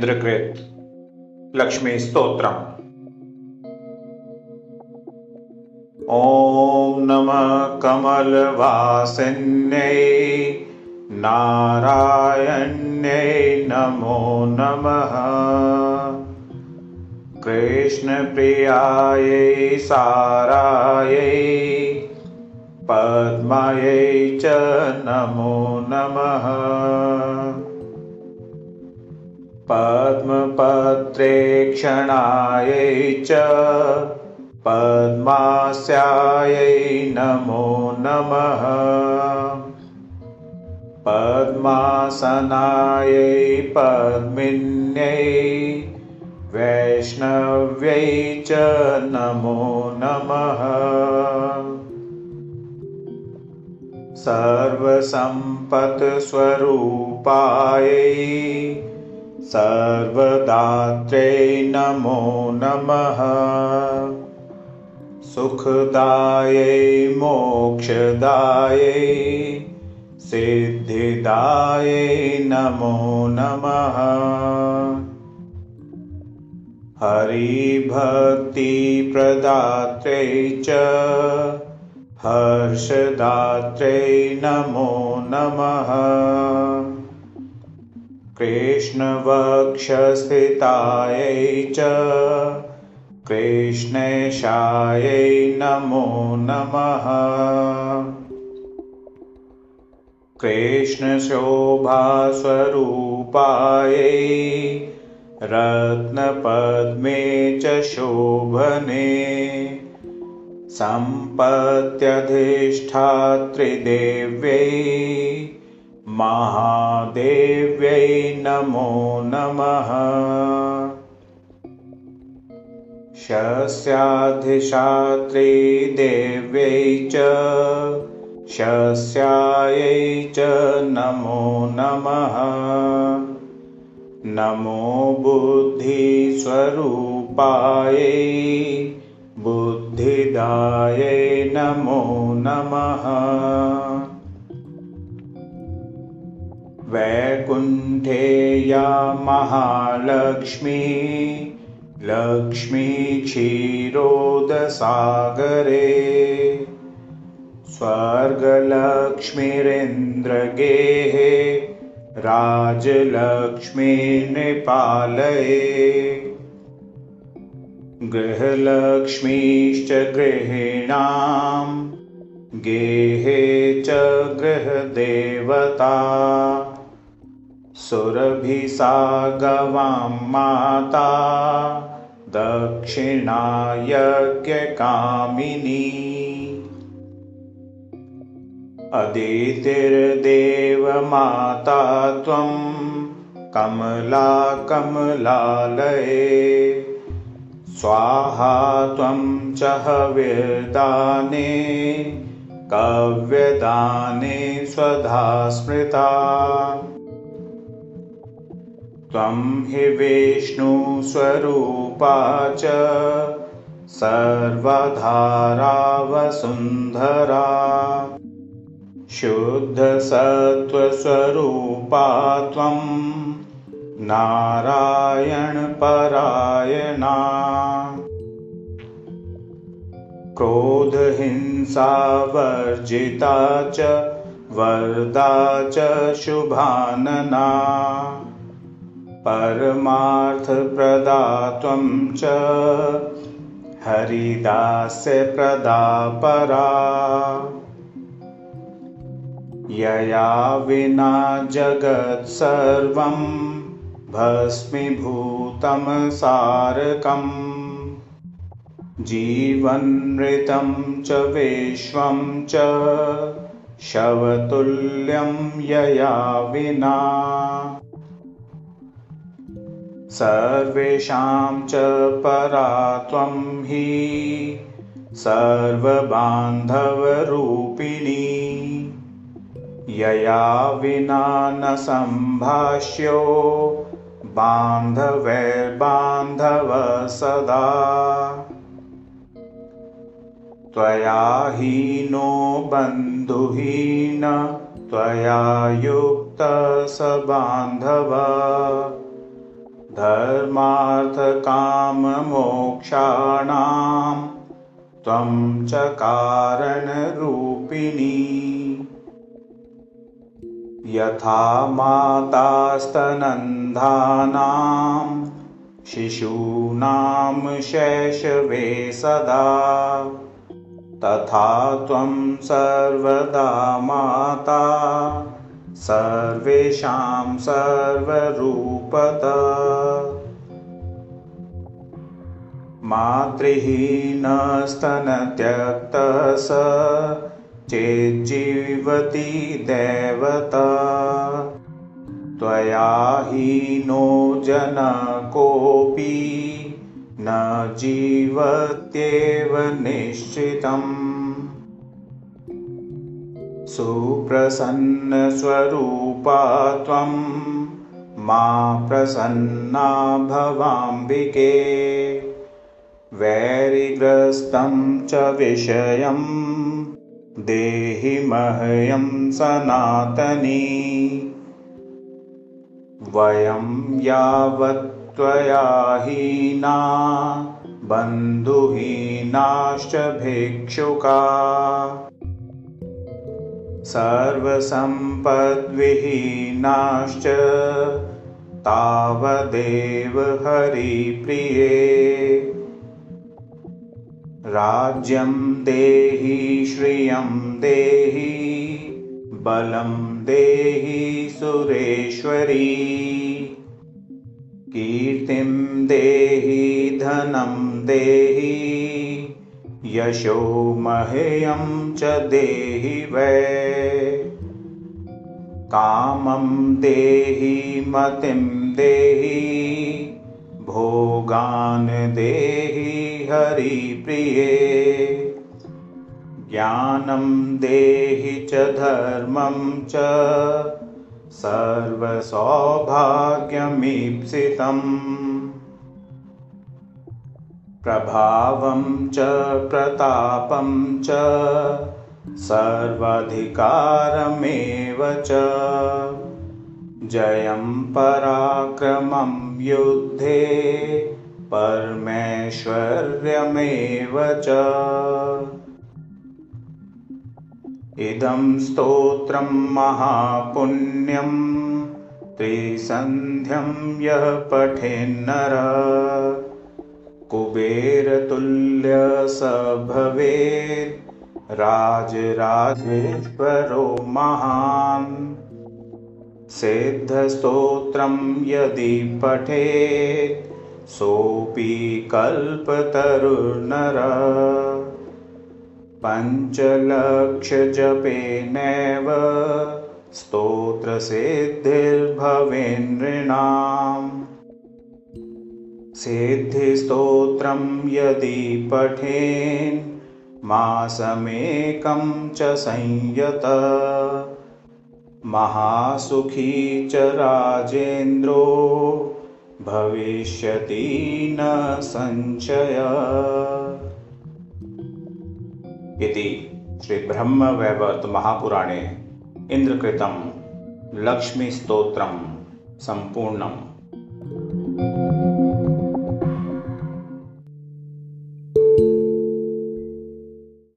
इन्द्रकृत् लक्ष्मीस्तोत्रम् ॐ नमः कमलवासिन्यै नारायण्यै नमो नमः। कृष्णप्रियायै सारायै पद्मायै च नमो नमः पद्मपत्रेक्षणायै च पद्मास्यायै नमो नमः। पद्मासनायै पद्मिन्यै वैष्णव्यै च नमो नमः। सर्वसम्पत्स्वरूपायै सर्वदात्रै नमो नमः। सुखदायै मोक्षदायै सिद्धिदायै नमो नमः। हरिभक्तिप्रदात्रै च हर्षदात्रै नमो नमः कृष्णवक्षस्थितायै च कृष्णेशायै नमो नमः। कृष्णशोभास्वरूपायै रत्नपद्मे च शोभने सम्पत्यधिष्ठात्रिदेव्यै महादेव्यै नमो नमः। शस्याधिशात्रिदेव्यै च शस्यायै च नमो नमः। नमो बुद्धिस्वरूपायै बुद्धिदायै नमो नमः वैकुण्ठे या महालक्ष्मी लक्ष्मी क्षीरोदसागरे। स्वर्गलक्ष्मीरिन्द्रगेः राजलक्ष्मीनिपालये गृहलक्ष्मीश्च गृहिणां गेहे च गृहदेवता सुरभिसा गवां माता दक्षिणायज्ञकामिनी। अदितिर्देवमाता त्वं कमला कमलालये स्वाहा त्वं च हविर्दाने कव्यदाने स्वधा स्मृता त्वं हि विष्णुस्वरूपा च सर्वधारावसुन्धरा। शुद्धसत्त्वस्वरूपा त्वं नारायणपरायणा। क्रोधहिंसावर्जिता च वरदा च शुभानना परमार्थप्रदा त्वं च हरिदास्यप्रदा परा यया विना जगत्सर्वं भस्मीभूतमसारकम् जीवनृतं च विश्वं च शवतुल्यं यया विना सर्वेषां च परा त्वं हि सर्वबान्धवरूपिणी। यया विना न सम्भाष्यो बान्धवैर्बान्धव सदा। त्वया हीनो बन्धुहीन त्वया युक्त स बान्धव धर्मार्थकाममोक्षाणां त्वं च कारणरूपिणी। यथा मातास्तनन्धानां शिशूनां शैशवे सदा। तथा त्वं सर्वदा माता सर्वेषां सर्वरूपत। मातृहीनस्तनत्यक्तस चेज्जीवति देवता। त्वया हीनो जन कोऽपि न जीवत्येव निश्चितम् सुप्रसन्नस्वरूपा त्वं मा प्रसन्ना भवाम्बिके। वैरिग्रस्तं च विषयं देहि मह्यं सनातनी। वयं यावत्त्वया हीना बन्धुहीनाश्च भिक्षुका सर्वसम्पद्विहीनाश्च तावदेव हरिप्रिये। राज्यं देहि श्रियं देहि बलं देहि सुरेश्वरी। कीर्तिं देहि धनं देहि यशो मह्यं च देहि वै। कामं देहि मतिं देहि भोगान् देहि हरिप्रिये। ज्ञानं देहि च धर्मं च सर्वसौभाग्यमीप्सितम् प्रभावं च प्रतापं च सर्वाधिकारमेव च। जयं पराक्रमं युद्धे परमेश्वर्यमेव च। इदं स्तोत्रं महापुण्यं त्रिसन्ध्यं यः पठेन्नर कुबेरतुल्य स भवेत् राजराजेश्वरो महान्। सिद्धस्तोत्रं यदि पठेत् सोऽपि कल्पतरुर्नर पञ्चलक्षजपेनैव स्तोत्रसिद्धिर्भवेन्नृणाम् सिद्धिस्तोत्रं यदि पठेन् मासमेकं च संयत। महासुखी च राजेन्द्रो भविष्यति न संशय। इति श्रीब्रह्मवैवर्तमहापुराणे इन्द्रकृतं लक्ष्मीस्तोत्रं सम्पूर्णम्